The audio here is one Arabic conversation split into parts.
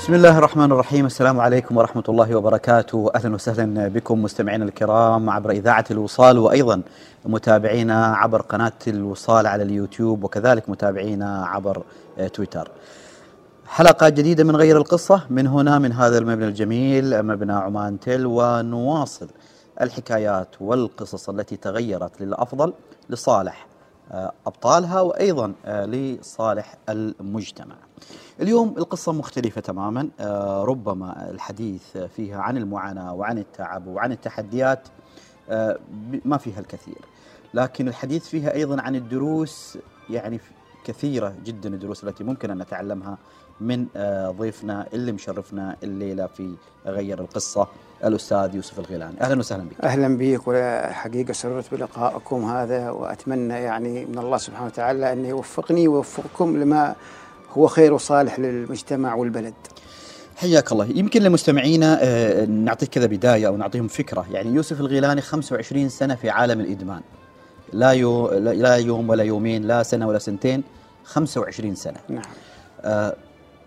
بسم الله الرحمن الرحيم السلام عليكم ورحمة الله وبركاته أهلا وسهلا بكم مستمعينا الكرام عبر إذاعة الوصال وأيضا متابعينا عبر قناة الوصال على اليوتيوب وكذلك متابعينا عبر تويتر حلقة جديدة من غير القصة من هنا من هذا المبنى الجميل مبنى عمان تل ونواصل الحكايات والقصص التي تغيرت للأفضل لصالح أبطالها وأيضا لصالح المجتمع اليوم القصة مختلفة تماما. آه، ربما الحديث فيها عن المعاناة وعن التعب وعن التحديات آه، ما فيها الكثير. لكن الحديث فيها أيضا عن الدروس يعني كثيرة جدا الدروس التي ممكن أن نتعلمها من آه، ضيفنا اللي مشرفنا الليلة في غير القصة الأستاذ يوسف الغيلاني. أهلا وسهلا بك. أهلا بك وحقيقه سررت بلقائكم هذا وأتمنى يعني من الله سبحانه وتعالى أن يوفقني ويوفقكم لما هو خير وصالح للمجتمع والبلد. حياك الله يمكن لمستمعينا آه، نعطيك كذا بداية أو نعطيهم فكرة يعني يوسف الغيلاني 25 سنة في عالم الإدمان لا, يو لا يوم ولا يومين لا سنة ولا سنتين 25 سنة نعم. آه،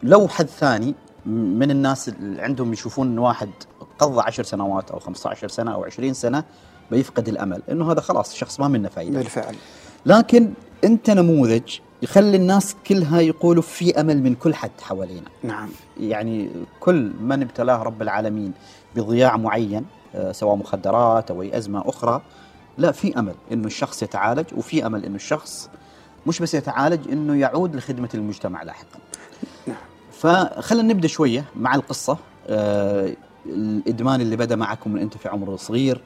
لو حد ثاني من الناس اللي عندهم يشوفون ان واحد قضى 10 سنوات أو 15 سنة أو 20 سنة بيفقد الأمل إنه هذا خلاص الشخص ما منه فايدة بالفعل. لكن أنت نموذج يخلي الناس كلها يقولوا في أمل من كل حد حوالينا نعم. يعني كل من ابتلاه رب العالمين بضياع معين آه، سواء مخدرات أو أي أزمة أخرى لا في أمل إنه الشخص يتعالج وفي أمل إنه الشخص مش بس يتعالج إنه يعود لخدمة المجتمع لاحقا. نعم. فخلينا نبدأ شوية مع القصة آه، الإدمان اللي بدأ معكم من أنت في عمر صغير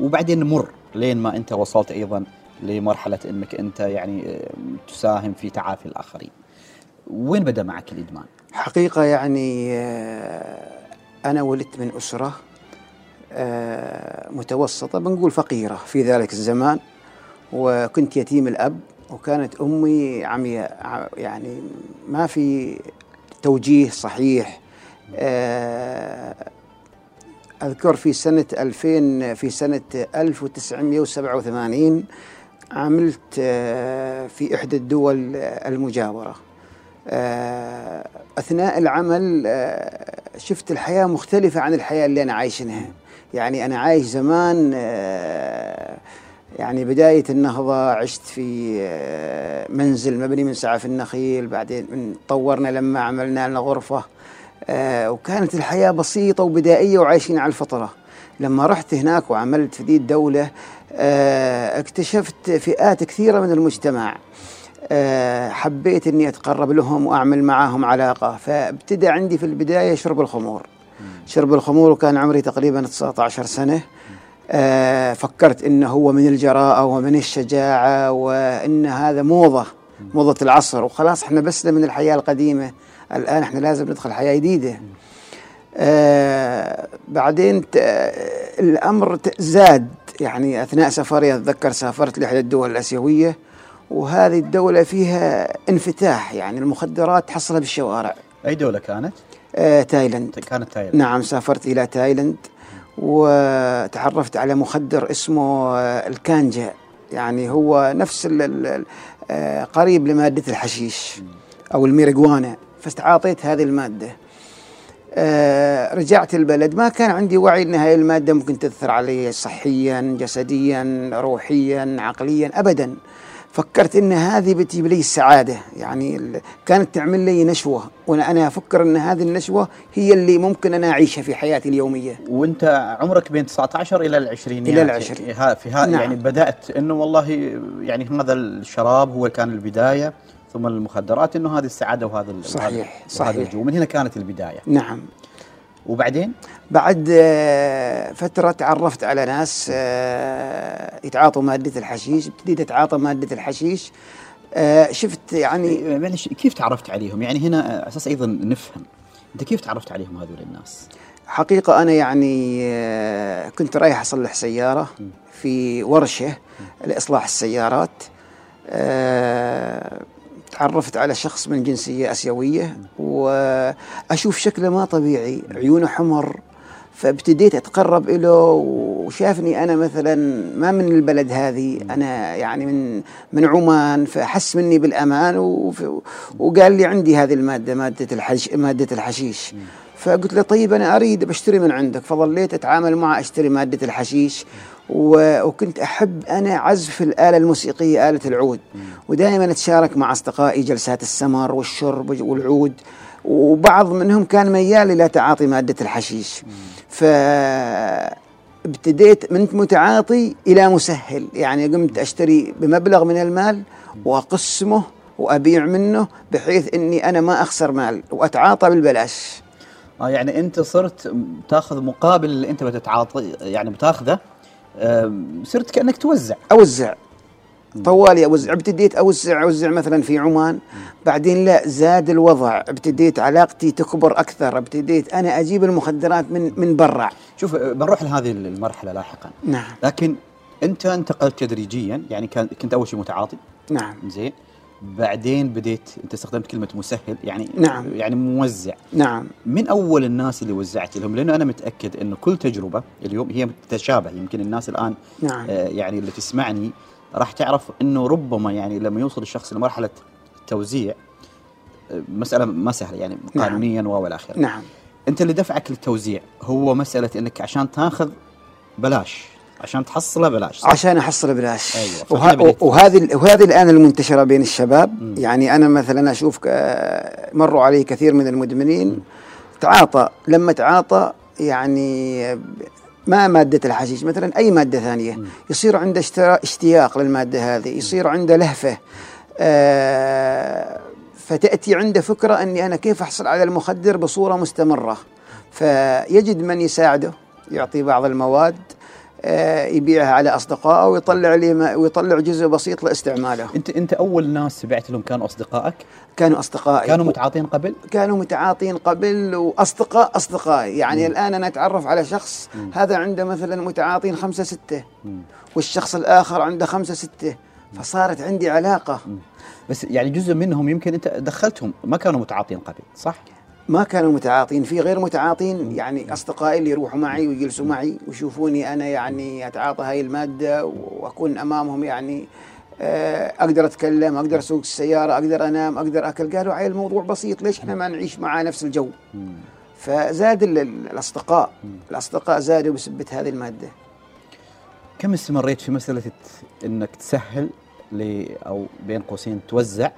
وبعدين نمر لين ما أنت وصلت أيضا لمرحلة إنك أنت يعني آه، تساهم في تعافي الآخرين. وين بدأ معك الإدمان؟ حقيقة يعني آه، أنا ولدت من أسرة آه، متوسطة بنقول فقيرة في ذلك الزمان وكنت يتيم الأب وكانت أمي عمياء يعني ما في توجيه صحيح أذكر في سنة 2000 في سنة 1987 عملت آه، في إحدى الدول المجاورة. آه، أثناء العمل آه، شفت الحياة مختلفة عن الحياة اللي أنا عايشنها يعني أنا عايش زمان آه، يعني بداية النهضة عشت في آه، منزل مبني من سعف النخيل بعدين طورنا لما عملنا لنا غرفة. آه، وكانت الحياة بسيطة وبدائية وعايشين على الفطرة. لما رحت هناك وعملت في ذي الدولة آه، اكتشفت فئات كثيرة من المجتمع. آه، حبيت إني أتقرب لهم وأعمل معاهم علاقة. فابتدى عندي في البداية شرب الخمور. شرب الخمور وكان عمري تقريبا 19 سنة. آه، فكرت إنه هو من الجراءة ومن الشجاعة وإن هذا موضة موضة العصر. وخلاص إحنا بسنا من الحياة القديمة. الآن إحنا لازم ندخل حياة جديدة. آه بعدين آه، ت- زاد. يعني أثناء سفري أتذكر سافرت لاحدى الدول الآسيوية وهذه الدولة فيها انفتاح يعني المخدرات تحصلها بالشوارع. أي دولة كانت؟ آه تايلاند. كانت تايلاند. نعم سافرت إلى تايلاند وتعرفت على مخدر اسمه آه، الكانجا. يعني هو نفس ال- ال- ال- آه، قريب لمادة الحشيش أو الميريجوانا فاستعاطيت هذه المادة. آه، رجعت البلد. ما كان عندي وعي إن هاي المادة ممكن تأثر علي صحيا جسديا روحيا عقليا ابدا. فكرت إن هذه بتجيب لي السعادة. يعني كانت تعمل لي نشوة. وأنا أنا أفكر إن هذه النشوة هي اللي ممكن أنا أعيشها في حياتي اليومية. وأنت عمرك بين 19 إلى العشرينيات؟ إلى العشرين. يعني في ها نعم. يعني بدأت إنه والله يعني هذا الشراب هو كان البداية. ثم المخدرات إنه هذه السعادة وهذا صحيح، وهذا- صحيح. الجو من هنا كانت البداية. نعم. وبعدين؟ بعد آه، فترة تعرفت على ناس آه، يتعاطوا مادة الحشيش ابتديت أتعاطى مادة الحشيش. آه، شفت يعني إيه، معلش كيف تعرفت عليهم؟ يعني هنا على أساس أيضا نفهم. أنت كيف تعرفت عليهم هذول الناس؟ حقيقة أنا يعني كنت رايح أصلح سيارة في ورشة لإصلاح السيارات. تعرفت على شخص من جنسية أسيوية وأشوف شكله ما طبيعي عيونه حمر فابتديت أتقرب له وشافني أنا مثلا ما من البلد هذه أنا يعني من من عمان فحس مني بالأمان وقال لي عندي هذه المادة مادة الحش مادة الحشيش. فقلت له طيب أنا أريد بشتري من عندك فظليت أتعامل معه أشتري مادة الحشيش. وكنت أحب أنا عزف الآلة الموسيقية آلة العود. ودائما أتشارك مع أصدقائي جلسات السمر والشرب والعود. وبعض منهم كان ميال إلى تعاطي مادة الحشيش. فابتديت من متعاطي إلى مسهل. يعني قمت أشتري بمبلغ من المال وأقسمه وأبيع منه بحيث إني أنا ما أخسر مال وأتعاطى بالبلاش. آه يعني أنت صرت تاخذ مقابل اللي أنت بتتعاطي يعني بتاخذه؟ صرت كأنك توزع. أوزع. طوالي أوزع. ابتديت أوزع أوزع مثلا في عمان. بعدين لا زاد الوضع. ابتديت علاقتي تكبر أكثر. ابتديت أنا أجيب المخدرات من من برا. شوف آه، بنروح لهذه المرحلة لاحقا. نعم. لكن أنت انتقلت تدريجيا يعني كنت أول شيء متعاطي. نعم. زين. بعدين بديت انت استخدمت كلمة مسهل يعني نعم. يعني موزع. نعم. من أول الناس اللي وزعت لهم؟ لأنه أنا متأكد انه كل تجربة اليوم هي تتشابه يمكن الناس الآن نعم. آه يعني اللي تسمعني راح تعرف إنه ربما يعني لما يوصل الشخص لمرحلة التوزيع آه، مسألة ما سهلة يعني نعم. قانونيا والى آخره. نعم. أنت اللي دفعك للتوزيع هو مسألة إنك عشان تاخذ بلاش. عشان تحصله بلاش صح؟ عشان احصل بلاش. أيوة، وه... وهذه وهذه الآن المنتشرة بين الشباب. يعني أنا مثلا أشوف ك- مروا علي كثير من المدمنين. تعاطى لما تعاطى يعني ما مادة الحشيش مثلا أي مادة ثانية. يصير عنده اشتياق للمادة هذه يصير عنده لهفة. آه، فتأتي عنده فكرة أني أنا كيف أحصل على المخدر بصورة مستمرة. فيجد من يساعده يعطي بعض المواد. آه، يبيعها على أصدقائه ويطلع لي ويطلع جزء بسيط لاستعماله. انت أنت أول ناس بعت لهم كانوا أصدقائك؟ كانوا أصدقائي. كانوا متعاطين قبل؟ كانوا متعاطين قبل وأصدقاء أصدقائي. يعني الآن أنا أتعرف على شخص هذا عنده مثلا متعاطين خمسة ستة والشخص الآخر عنده خمسة ستة. فصارت عندي علاقة. بس يعني جزء منهم يمكن أنت دخلتهم ما كانوا متعاطين قبل صح؟ ما كانوا متعاطين. في غير متعاطين يعني أصدقائي اللي يروحوا معي ويجلسوا معي ويشوفوني أنا يعني أتعاطى هاي المادة وأكون أمامهم يعني آه، أقدر أتكلم أقدر أسوق السيارة أقدر أنام أقدر أكل. قالوا عيل الموضوع بسيط ليش إحنا ما نعيش معاه نفس الجو؟ فزاد ال- ال- الاصدقاء الأصدقاء زادوا بسبة هذه المادة. كم استمريت في مسألة إنك تسهل ل أو بين قوسين توزع؟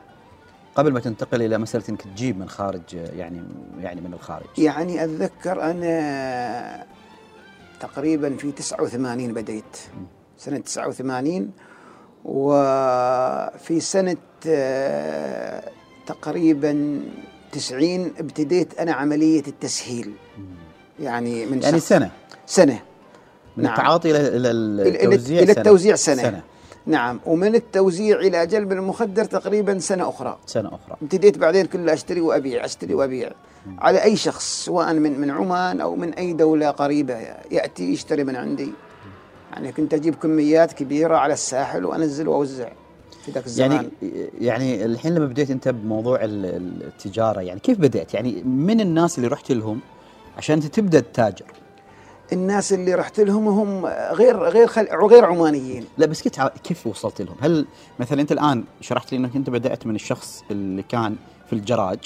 قبل ما تنتقل إلى مسألة إنك تجيب من خارج يعني يعني من الخارج. يعني أتذكر أنا تقريبا في 89 بديت. سنة 89 وفي سنة تقريبا 90 ابتديت أنا عملية التسهيل. يعني من يعني سنة. سنة. من نعم. التعاطي إلى إلى التوزيع إلى. التوزيع سنة. نعم. ومن التوزيع إلى جلب المخدر تقريبا سنة أخرى. سنة أخرى. ابتديت بعدين كله أشتري وأبيع أشتري وأبيع. على أي شخص سواء من من عمان أو من أي دولة قريبة يأتي يشتري من عندي. يعني كنت أجيب كميات كبيرة على الساحل وأنزل وأوزع. في ذاك الزمان. يعني يعني الحين لما بديت أنت بموضوع ال- ال- التجارة يعني كيف بديت؟ يعني من الناس اللي رحت لهم عشان انت تبدأ تتاجر؟ الناس اللي رحت لهم هم غير غير خل... غير عمانيين. لا بس كيف كيف وصلت لهم؟ هل مثلا أنت الآن شرحت لي أنك أنت بدأت من الشخص اللي كان في الجراج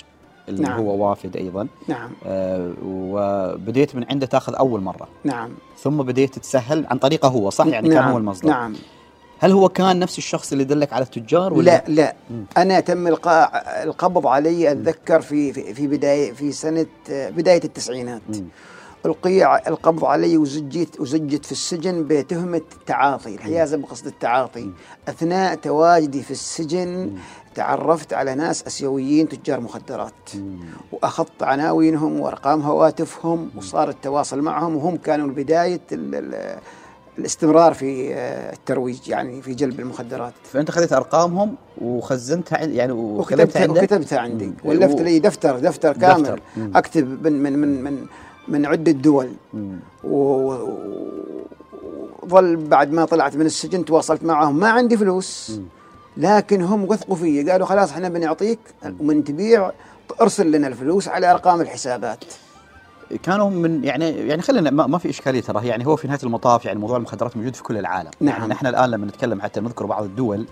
اللي نعم. هو وافد أيضا نعم. آه وبديت من عنده تأخذ أول مرة. نعم. ثم بديت تتسهل عن طريقه هو صح؟ يعني كان نعم. هو المصدر. نعم. هل هو كان نفس الشخص اللي دلك على التجار ولا؟ لا لا. أنا تم إلقاء القبض علي أتذكر في في في بدايه في سنة بداية التسعينات. القي القبض علي وزجت وزجت في السجن بتهمه التعاطي الحيازة بقصد التعاطي. أثناء تواجدي في السجن تعرفت على ناس أسيويين تجار مخدرات. وأخذت عناوينهم وأرقام هواتفهم وصار التواصل معهم وهم كانوا ال- الاستمرار في آه، الترويج يعني في جلب المخدرات. فأنت خذيت أرقامهم وخزنتها يعني وكتبتها عندك وكتبتها عندي. ولفت لي دفتر دفتر دفتر. كامل. مم. أكتب من من من من من عدة دول. وظل بعد ما طلعت من السجن تواصلت معهم. ما عندي فلوس لكن هم وثقوا في قالوا خلاص إحنا بنعطيك ومن تبيع ارسل لنا الفلوس على أرقام الحسابات. كانوا من يعني يعني خلينا ما, ما في إشكالية ترى. يعني هو في نهاية المطاف يعني موضوع المخدرات موجود في كل العالم. نعم. يعني نحن الآن لما نتكلم حتى نذكر بعض الدول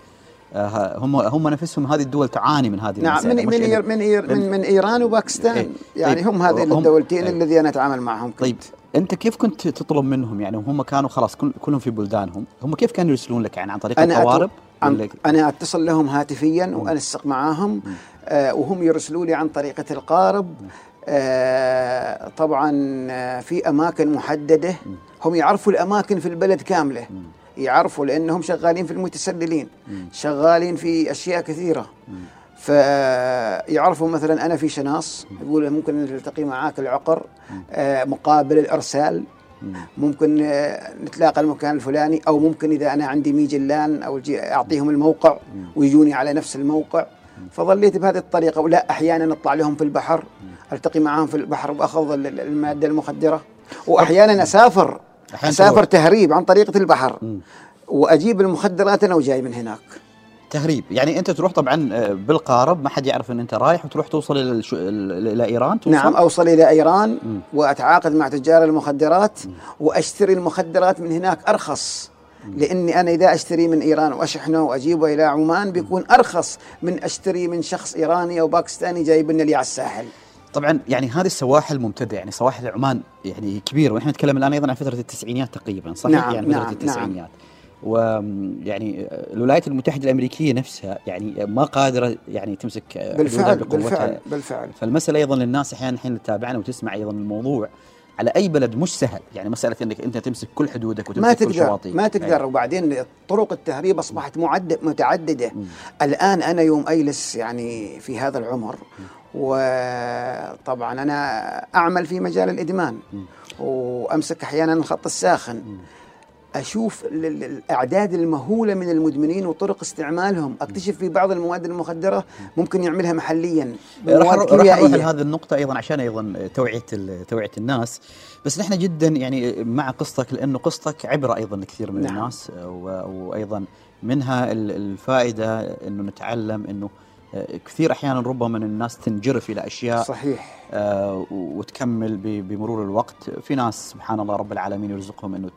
هم هم نفسهم هذه الدول تعاني من هذه نعم من من إير- من إير- من, من إيران وباكستان. إيه. يعني طيب. هم هذين الدولتين إيه. الذي أنا اتعامل معهم. طيب أنت كيف كنت تطلب منهم؟ يعني هم كانوا خلاص كل كلهم في بلدانهم. هم كيف كانوا يرسلون لك؟ يعني عن طريق أنا القوارب أنا أتصل لهم هاتفيا وأنسق معاهم آه وهم يرسلوا لي عن طريقه القارب. آه طبعا آه في أماكن محددة. هم يعرفوا الأماكن في البلد كاملة. يعرفوا لأنهم شغالين في المتسللين شغالين في أشياء كثيرة. فيعرفوا مثلا أنا في شناص يقول ممكن نلتقي معاك العقر آه مقابل الأرسال. ممكن آه، نتلاقى المكان الفلاني أو ممكن إذا أنا عندي ميجلان أو أعطيهم الموقع ويجوني على نفس الموقع. فظليت بهذه الطريقة. ولا أحيانا اطلع لهم في البحر ألتقي معاهم في البحر واخذ ال- ال- المادة المخدرة. واحيانا أسافر. أسافر. تهريب عن طريقة البحر. وأجيب المخدرات أنا وجاي من هناك. تهريب. يعني أنت تروح طبعا آه، بالقارب ما حد يعرف إن أنت رايح وتروح توصل إلى الش- ال- إلى إيران توصل؟ نعم أوصل إلى إيران وأتعاقد مع تجار المخدرات وأشتري المخدرات من هناك أرخص. لأني أنا إذا أشتري من إيران وأشحنه وأجيبه إلى عمان بيكون أرخص من أشتري من شخص إيراني أو باكستاني جايب لنا لي على الساحل. طبعا يعني هذه السواحل ممتدة يعني سواحل عمان يعني كبيرة ونحن نتكلم الآن أيضا عن فترة التسعينيات تقريبا صحيح؟ نعم، يعني فترة نعم، التسعينيات. ويعني الولايات المتحدة الأمريكية نفسها يعني ما قادرة يعني تمسك بالفعل. بالفعل بالفعل. فالمسألة أيضا للناس أحيانا الحين تتابعنا وتسمع أيضا الموضوع على أي بلد مش سهل يعني مسألة إنك أنت تمسك كل حدودك وتمسك ما كل تقدر شواطئك. ما تقدر. وبعدين طرق التهريب أصبحت معد متعددة. الآن أنا يوم أجلس يعني في هذا العمر وطبعا أنا أعمل في مجال الإدمان وأمسك أحيانا الخط الساخن. أشوف ال- ال- الأعداد المهولة من المدمنين وطرق استعمالهم. أكتشف في بعض المواد المخدرة ممكن يعملها محليا راح أرو- راح أروح لهذه النقطة أيضا عشان أيضا توعية ال- توعية الناس. بس نحن جدا يعني مع قصتك لأنه قصتك عبرة أيضا لكثير من نعم. الناس و- وأيضا منها ال- الفائدة أنه نتعلم آه، كثير أحيانا ربما من الناس تنجرف إلى أشياء صحيح آه، وتكمل بمرور الوقت في ناس سبحان الله رب العالمين يرزقهم أنه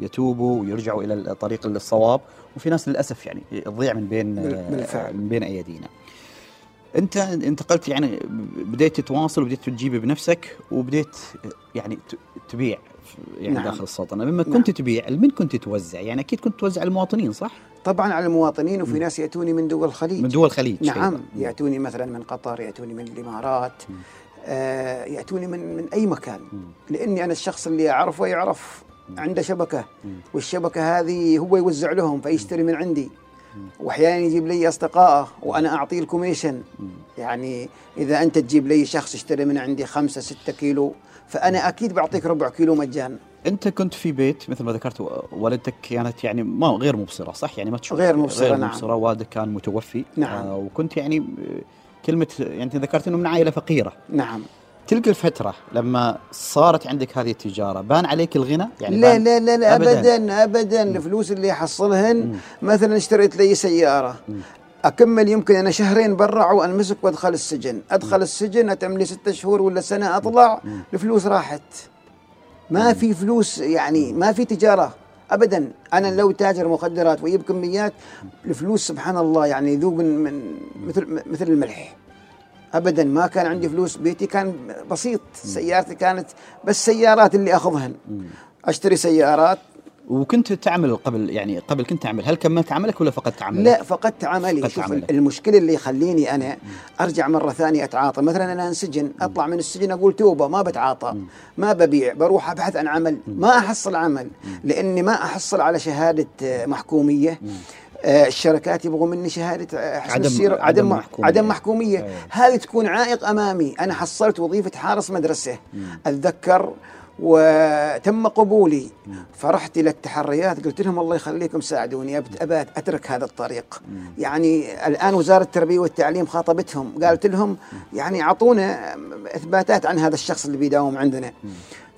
يتوبوا ويرجعوا إلى الطريق الصواب وفي ناس للأسف يعني تضيع من بين بال- بالفعل. من بين أيدينا. أنت انتقلت يعني بديت تتواصل وبديت تجيب بنفسك وبديت يعني تبيع يعني نعم. داخل السلطنة لما نعم. كنت تبيع لمن كنت توزع يعني أكيد كنت توزع المواطنين صح طبعا على المواطنين وفي ناس يأتوني من دول الخليج. من دول الخليج نعم أيضاً. يأتوني مثلا من قطر يأتوني من الإمارات آه يأتوني من من أي مكان. لأني أنا الشخص اللي أعرفه يعرف عنده شبكة. والشبكة هذه هو يوزع لهم فيشتري من عندي. واحيانا يجيب لي اصدقائه وأنا أعطيه الكوميشن. يعني إذا أنت تجيب لي شخص يشتري من عندي خمسة ستة كيلو فأنا أكيد بعطيك ربع كيلو مجان انت كنت في بيت مثل ما ذكرت والدتك كانت يعني ما غير مبصرة صح؟ يعني ما تشوف غير مبصرة، غير نعم. مبصرة والدك كان متوفي. نعم. آه وكنت يعني آه، كلمة يعني ذكرت إنه من عائلة فقيرة. نعم. تلك الفترة لما صارت عندك هذه التجارة بان عليك الغنى؟ يعني لا لا لا, لا أبداً. ابدا ابدا. الفلوس اللي احصلهن مثلا اشتريت لي سيارة. أكمل يمكن أنا شهرين برا وانمسك وأدخل السجن. أدخل السجن اتم لي ستة شهور ولا سنة أطلع. الفلوس راحت. ما في فلوس يعني ما في تجارة. ابدا أنا لو تاجر مخدرات ويجيب كميات الفلوس سبحان الله يعني يذوب من, من مثل مثل الملح. ابدا ما كان عندي فلوس بيتي كان بسيط سيارتي كانت بس سيارات اللي أخذهن. أشتري سيارات وكنت تعمل قبل يعني قبل كنت تعمل هل كملت عملك ولا فقدت عملك؟ لا فقدت عملي. فقدت شوف عملك. المشكلة اللي يخليني أنا أرجع مرة ثانية أتعاطى. مثلا أنا انسجن أطلع من السجن أقول توبة ما بتعاطى. ما ببيع بروح أبحث عن عمل. ما أحصل عمل لأني ما أحصل على شهادة محكومية. آه، الشركات يبغوا مني شهادة آه، حسن عدم- السيرة. عدم عدم محكومية. عدم محكومية. أيوة. هذه تكون عائق أمامي. أنا حصلت وظيفة حارس مدرسة. أتذكر وتم قبولي. فرحت إلى التحريات قلت لهم الله يخليكم ساعدوني أبات أترك هذا الطريق. يعني الآن وزارة التربية والتعليم خاطبتهم قالت لهم يعني أعطونا إثباتات عن هذا الشخص اللي بيداوم عندنا.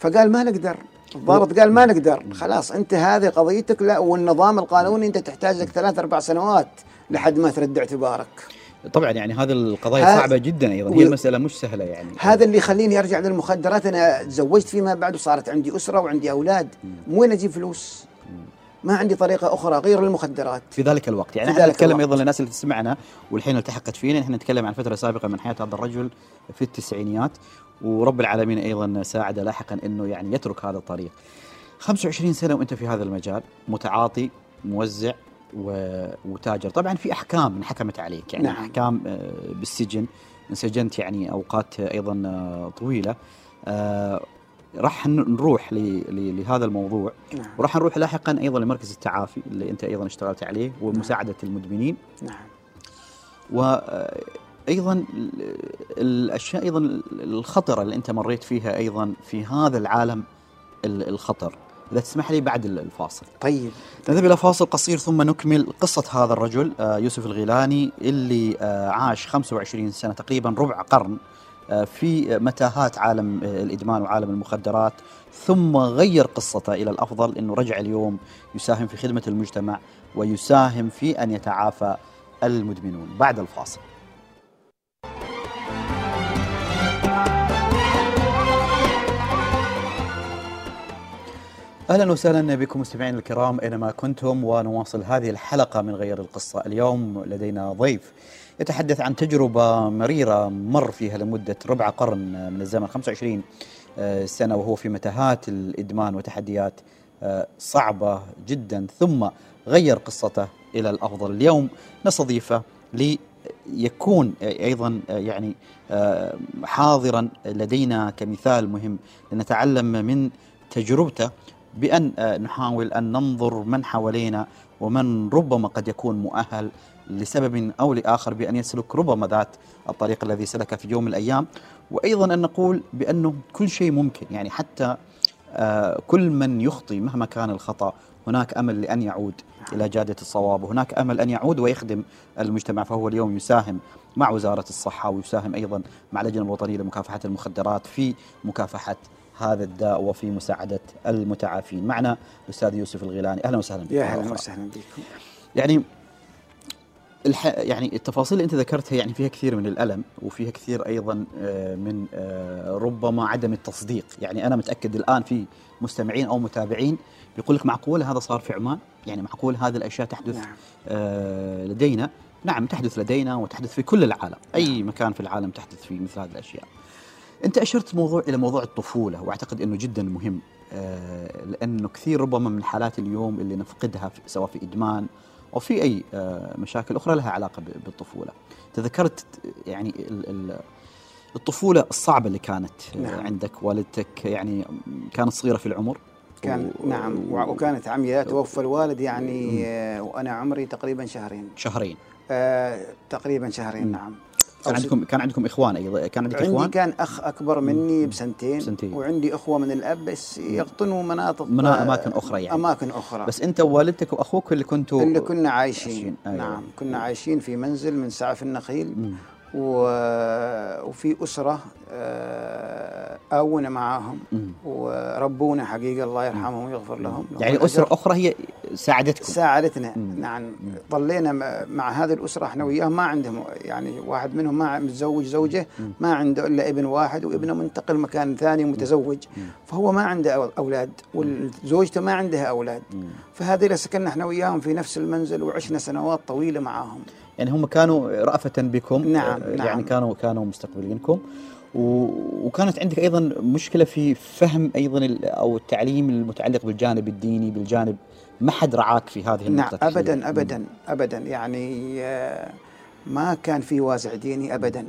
فقال ما نقدر. الضابط قال ما نقدر. خلاص أنت هذه قضيتك لا والنظام القانوني أنت تحتاج لك ثلاث أربع سنوات لحد ما ترد اعتبارك. طبعا يعني هذه القضايا صعبة جدا أيضا. هي المساله مش سهلة يعني. هذا اللي يخليني أرجع للمخدرات. أنا تزوجت فيما بعد وصارت عندي أسرة وعندي أولاد. من وين أجيب فلوس؟ ما عندي طريقة أخرى غير المخدرات. في ذلك الوقت. يعني إحنا نتكلم الوقت. أيضا للناس اللي تسمعنا والحين التحقت فينا. إحنا نتكلم عن فترة سابقة من حياة هذا الرجل في التسعينيات. ورب العالمين أيضا ساعده لاحقا إنه يعني يترك هذا الطريق. 25 سنة وأنت في هذا المجال. متعاطي موزع. وتاجر. طبعا في أحكام انحكمت عليك يعني نعم. أحكام آه، بالسجن. انسجنت يعني أوقات أيضا آه، طويلة. آه، راح نروح. لهذا الموضوع. نعم. وراح نروح لاحقا أيضا لمركز التعافي اللي أنت أيضا اشتغلت عليه ومساعده المدمنين. نعم. وأيضا الأشياء أيضا الخطرة اللي أنت مريت فيها أيضا في هذا العالم ال- الخطر. إذا تسمح لي بعد ال- الفاصل. طيب. نذهب إلى فاصل قصير ثم نكمل قصة هذا الرجل آه، يوسف الغيلاني اللي آه، عاش 25 سنة تقريبا ربع قرن آه، في متاهات عالم الإدمان وعالم المخدرات ثم غير قصته إلى الأفضل إنه رجع اليوم يساهم في خدمة المجتمع ويساهم في أن يتعافى المدمنون. بعد الفاصل. أهلا وسهلا بكم مستمعينا الكرام اينما كنتم ونواصل هذه الحلقة من غير القصة، اليوم لدينا ضيف يتحدث عن تجربة مريرة مر فيها لمدة ربع قرن من الزمن 25 آه، سنة وهو في متاهات الإدمان وتحديات آه، صعبة جدا ثم غير قصته إلى الأفضل، اليوم نستضيفه ليكون أيضا آه، يعني حاضرا لدينا كمثال مهم لنتعلم من تجربته بأن آه، نحاول أن ننظر من حوالينا ومن ربما قد يكون مؤهل لسبب أو لآخر بأن يسلك ربما ذات الطريق الذي سلكه في يوم من الأيام. وأيضا أن نقول بأنه كل شيء ممكن يعني حتى آه، كل من يخطي مهما كان الخطأ هناك أمل لأن يعود إلى جادة الصواب وهناك أمل أن يعود ويخدم المجتمع فهو اليوم يساهم مع وزارة الصحة ويساهم أيضا مع اللجنة الوطنية لمكافحة المخدرات في مكافحة هذا الداء وفي مساعدة المتعافين معنا الأستاذ يوسف الغيلاني أهلا وسهلا بك يا أخرى. وسهلا بكم يعني الح... يعني التفاصيل اللي أنت ذكرتها يعني فيها كثير من الألم وفيها كثير أيضا آه، من آه، ربما عدم التصديق، يعني أنا متأكد الآن في مستمعين أو متابعين يقول لك معقول هذا صار في عمان؟ يعني معقول هذه الأشياء تحدث نعم آه، لدينا؟ نعم تحدث لدينا وتحدث في كل العالم، أي مكان في العالم تحدث فيه مثل هذه الأشياء. أنت أشرت موضوع إلى موضوع الطفولة وأعتقد إنه جدا مهم آه، لأنه كثير ربما من حالات اليوم اللي نفقدها في سواء في إدمان أو في أي آه، مشاكل أخرى لها علاقة بالطفولة. تذكرت يعني ال- ال- الطفولة الصعبة اللي كانت آه، نعم. عندك والدتك يعني كانت صغيرة في العمر كان و- نعم وكانت عمياء توفى الوالد يعني وأنا عمري تقريبا شهرين شهرين آه تقريبا شهرين مم. نعم كان عندكم كان عندكم إخوان أيضا كان عندك عندي إخوان؟ كان أخ أكبر مني بسنتين, بسنتين. وعندي أخوة من الأب بس يقطنوا مناطق منا- آه، أماكن أخرى يعني. أماكن أخرى. بس أنت ووالدتك وأخوك اللي كنتوا اللي كنا عايشين، عايشين. أيوة. نعم كنا عايشين في منزل من سعف النخيل. مم. و... وفي أسرة آه، آونا معاهم. وربونا حقيقة الله يرحمهم ويغفر لهم يعني الأجر. أخرى هي ساعدتكم ساعدتنا مم. نعم ضلينا مع هذه الأسرة إحنا وياهم ما عندهم يعني واحد منهم ما متزوج زوجة مم. ما عنده إلا ابن واحد وابنه منتقل مكان ثاني متزوج. فهو ما عنده أو- أولاد وزوجته ما عندها أولاد مم. فهذه سكننا إحنا وياهم في نفس المنزل وعشنا سنوات طويلة معاهم يعني هم كانوا رأفة بكم نعم، آه، نعم. يعني كانوا كانوا مستقبلينكم. وكانت عندك أيضا مشكلة في فهم أيضا أو التعليم المتعلق بالجانب الديني بالجانب ما حد رعاك في هذه نعم النقطة تحديداً. ابدا ابدا ابدا يعني آه، ما كان في وازع ديني ابدا.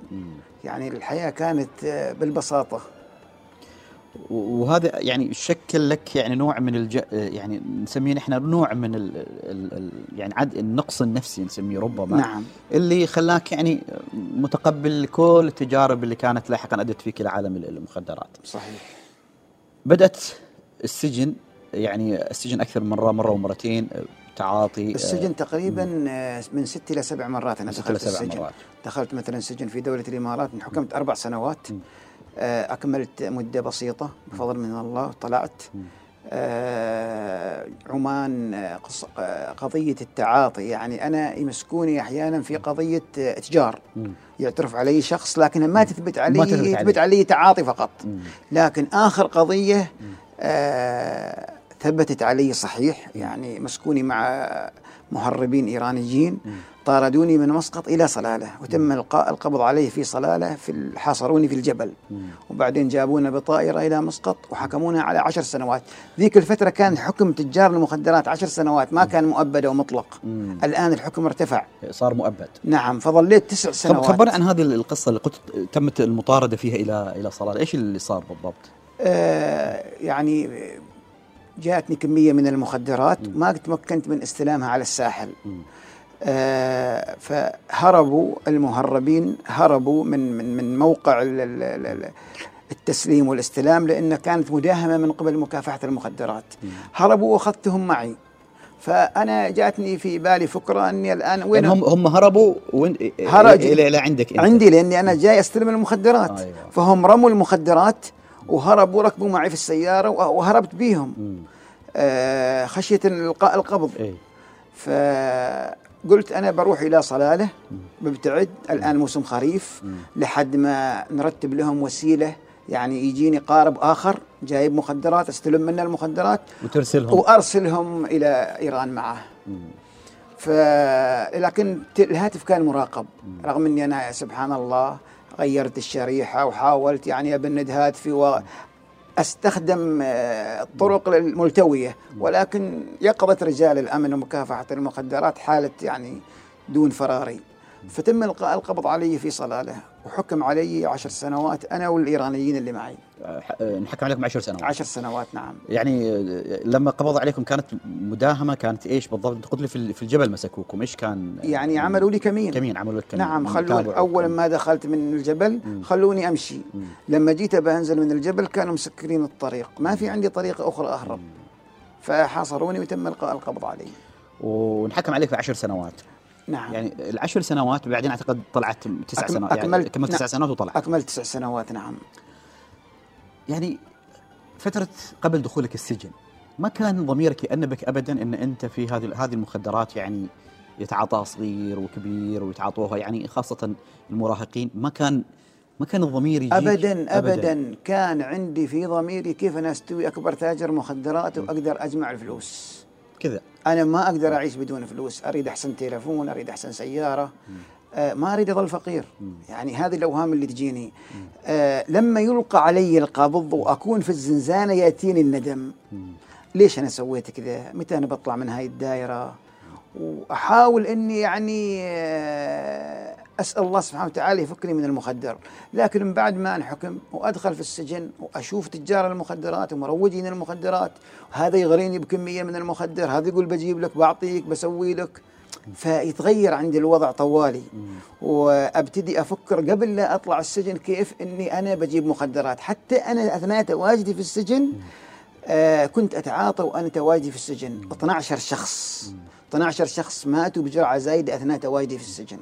يعني الحياة كانت آه، بالبساطة وهذا يعني شكل لك يعني نوع من الج... يعني نسميه إحنا نوع من ال... ال... ال... يعني عد النقص النفسي نسميه ربما نعم اللي خلاك يعني متقبل كل التجارب اللي كانت لاحقا أدت فيك إلى عالم المخدرات. صحيح بدأت السجن يعني السجن أكثر من مرة مرة ومرتين تعاطي السجن تقريبا آه، من ست إلى سبع مرات أنا دخلت السجن مرات. دخلت مثلا سجن في دولة الإمارات حكمت أربع سنوات مم. آه، أكملت مدة بسيطة بفضل من الله طلعت. آه، عمان آه، قضية التعاطي. يعني أنا يمسكوني أحيانا في قضية إتجار. يعترف علي شخص لكن ما تثبت علي تثبت عليه. يثبت علي تعاطي فقط. لكن آخر قضية ثبتت علي صحيح. يعني مسكوني مع مهربين إيرانيين طاردوني من مسقط إلى صلالة وتم إلقاء القبض علي في صلالة في حاصروني في الجبل. وبعدين جابونا بطائرة إلى مسقط وحكمونا على عشر سنوات. ذيك الفترة كان حكم تجار المخدرات عشر سنوات ما كان مؤبد أو مطلق. مم. الآن الحكم ارتفع. صار مؤبد. نعم فظليت تسع سنوات. خبرنا عن هذه القصة اللي قلت تمت المطاردة فيها إلى إلى صلالة. إيش اللي صار بالضبط؟ آه، يعني جاءتني كمية من المخدرات ما تمكنت من استلامها على الساحل. آه، فهربوا المهربين هربوا من من من موقع ال- ال- ال- ال- التسليم والاستلام لأنه كانت مداهمة من قبل مكافحة المخدرات. هربوا وأخذتهم معي. فأنا جاتني في بالي فكرة أني الآن وين هم هم هربوا وين؟ هرج- إلى عندك أنت. عندي لأني أنا جاي أستلم المخدرات. أيوة. فهم رموا المخدرات وهربوا ركبوا معي في السيارة وه- وهربت بيهم. آه خشية القاء القبض. إيه. فقلت أنا بروح إلى صلالة ببتعد. الآن موسم خريف. لحد ما نرتب لهم وسيلة يعني يجيني قارب آخر جايب مخدرات أستلم منه المخدرات وترسلهم. وأرسلهم إلى إيران معه. ف لكن الهاتف كان مراقب رغم إني أنا سبحان الله غيرت الشريحة وحاولت يعني ابند هاتفي واستخدم آه، الطرق الملتوية ولكن يقظه رجال الأمن ومكافحة المخدرات حالة يعني دون فراري. فتم إلقاء القبض علي في صلالة وحكم علي عشر سنوات أنا والإيرانيين اللي معي. آه، آه، نحكم عليكم 10 سنوات. عشر سنوات نعم. يعني لما قبض عليكم كانت مداهمة كانت إيش بالضبط؟ قلت لي في ال- في الجبل مسكوكم إيش كان؟ يعني عملوا لي كمين. كمين عملوا لك كمين. نعم خلوني. أول ما دخلت من الجبل خلوني أمشي. لما جيت بنزل من الجبل كانوا مسكرين الطريق. ما في عندي طريقه أخرى أهرب. فحاصروني وتم القاء القبض علي. ونحكم عليك بعشر سنوات. نعم. يعني العشر سنوات وبعدين أعتقد طلعت تسع أكم- سنوات يعني أكملت- كملت تسع نعم. سنوات وطلعت أكملت تسع سنوات نعم. يعني فترة قبل دخولك السجن ما كان ضميرك يأنبك أبدا أن أنت في هذه هذه المخدرات يعني يتعاطاها صغير وكبير ويتعاطوها؟ يعني خاصة المراهقين ما كان ما كان الضمير يجيك ابدا ابدا؟ كان عندي في ضميري كيف أنا أستوي أكبر تاجر مخدرات وأقدر أجمع الفلوس. كذا. أنا ما أقدر أعيش بدون فلوس. أريد أحسن تليفون أريد أحسن سيارة. آه ما أريد أظل فقير. يعني هذه الأوهام اللي تجيني. آه لما يلقى علي القبض وأكون في الزنزانة يأتيني الندم. ليش أنا سويت كذا؟ متى أنا بطلع من هاي الدائره وأحاول إني يعني آه، أسأل الله سبحانه وتعالى يفكني من المخدر. لكن من بعد ما انحكم وأدخل في السجن وأشوف تجار المخدرات ومروجين المخدرات هذا يغريني بكمية من المخدر. هذا يقول بجيب لك بعطيك بسوي لك. فيتغير عندي الوضع طوالي. وأبتدي أفكر قبل لا أطلع السجن كيف إني أنا بجيب مخدرات. حتى أنا أثناء تواجدي في السجن آه كنت أتعاطى وأنا تواجدي في السجن. 12 شخص. 12 شخص ماتوا بجرعة زايدة أثناء تواجدي في السجن.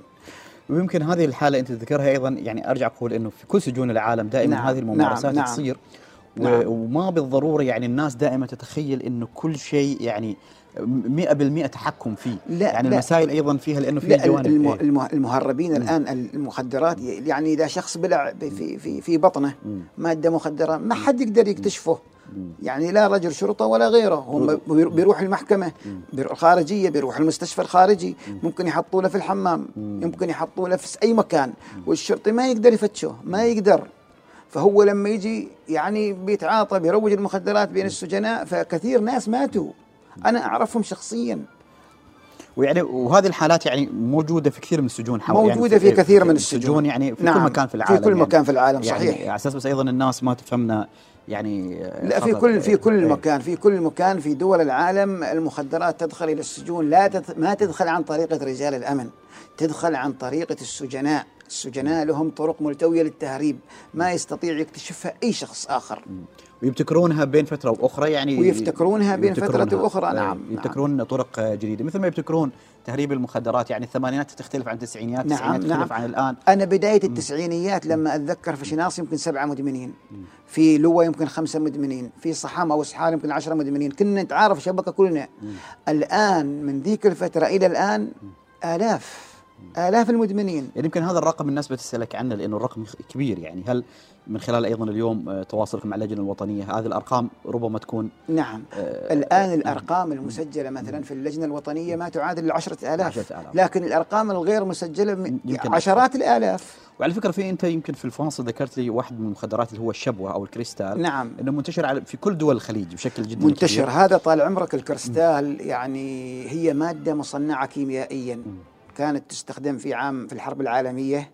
ويمكن هذه الحالة أنت تذكرها أيضا يعني أرجع أقول أنه في كل سجون العالم دائما نعم، هذه الممارسات نعم، نعم. تصير. نعم. وما بالضرورة يعني الناس دائما تتخيل أنه كل شيء يعني 100% تحكم فيه. لا، يعني لا. المسائل أيضا فيها لأنه فيها لا جوانب. إيه. الم- المهربين الآن المخدرات يعني إذا شخص بلع في في في بطنه مادة مخدرة ما حد يقدر يكتشفه. يعني لا رجل شرطة ولا غيره. هم بيرو- بيروح المحكمة بيروح الخارجية بيروح المستشفى الخارجي ممكن يحطوا له في الحمام يمكن يحطوا له في أي مكان. والشرطي ما يقدر يفتشه ما يقدر. فهو لما يجي يعني بيتعاطى بيروج المخدرات بين السجناء فكثير ناس ماتوا. أنا أعرفهم شخصيا. ويعني وهذه الحالات يعني موجودة في كثير من السجون حول موجودة يعني في كثير من السجون. يعني في كل نعم، مكان في في العالم كل يعني. مكان في العالم، يعني صحيح. على أساس بس أيضا الناس ما تفهمنا يعني لا في. كل في كل إيه. مكان في كل مكان في دول العالم المخدرات تدخل إلى السجون. لا تد... ما تدخل عن طريقة رجال الأمن تدخل عن طريقة السجناء. السجناء لهم طرق ملتوية للتهريب. ما يستطيع يكتشفها أي شخص آخر. ويبتكرونها بين فترة وأخرى يعني ويفتكرونها بين فترة يبتكرونها. وأخرى، إيه، نعم، يبتكرون طرق جديدة. مثل ما يبتكرون تهريب المخدرات يعني الثمانينات تختلف عن التسعينيات نعم، التسعينات نعم. تختلف عن الآن. أنا بداية التسعينيات لما أتذكر في شناص يمكن سبعة مدمنين في لوا يمكن خمسة مدمنين في صحام أو سحال يمكن عشرة مدمنين. كنا نتعارف شبكة كلنا. الآن من ذيك الفترة إلى الآن آلاف. آلاف المدمنين. يعني يمكن هذا الرقم الناس بتسألك عنه لأنه الرقم كبير يعني. هل من خلال أيضا اليوم آه، تواصلكم مع اللجنة الوطنية هذه الأرقام ربما تكون نعم. آه، الآن الأرقام المسجلة مثلا في اللجنة الوطنية ما تعادل عشرة آلاف. 10,000. لكن الأرقام الغير مسجلة عشرات الآلاف. وعلى فكرة في أنت يمكن في الفاصل ذكرت لي واحد من المخدرات اللي هو الشبوة أو الكريستال. نعم. إنه منتشر على في كل دول الخليج بشكل جدا منتشر. كبير. هذا طال عمرك الكريستال يعني هي مادة مصنعة كيميائيا. كانت تستخدم في عام في الحرب العالمية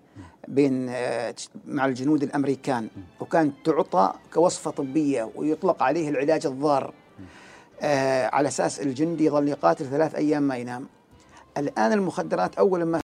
بين آه، مع الجنود الأمريكان وكانت تعطى كوصفة طبية ويطلق عليه العلاج الضار آه، على أساس الجندي يظل يقاتل ثلاث أيام ما ينام. الآن المخدرات أول ما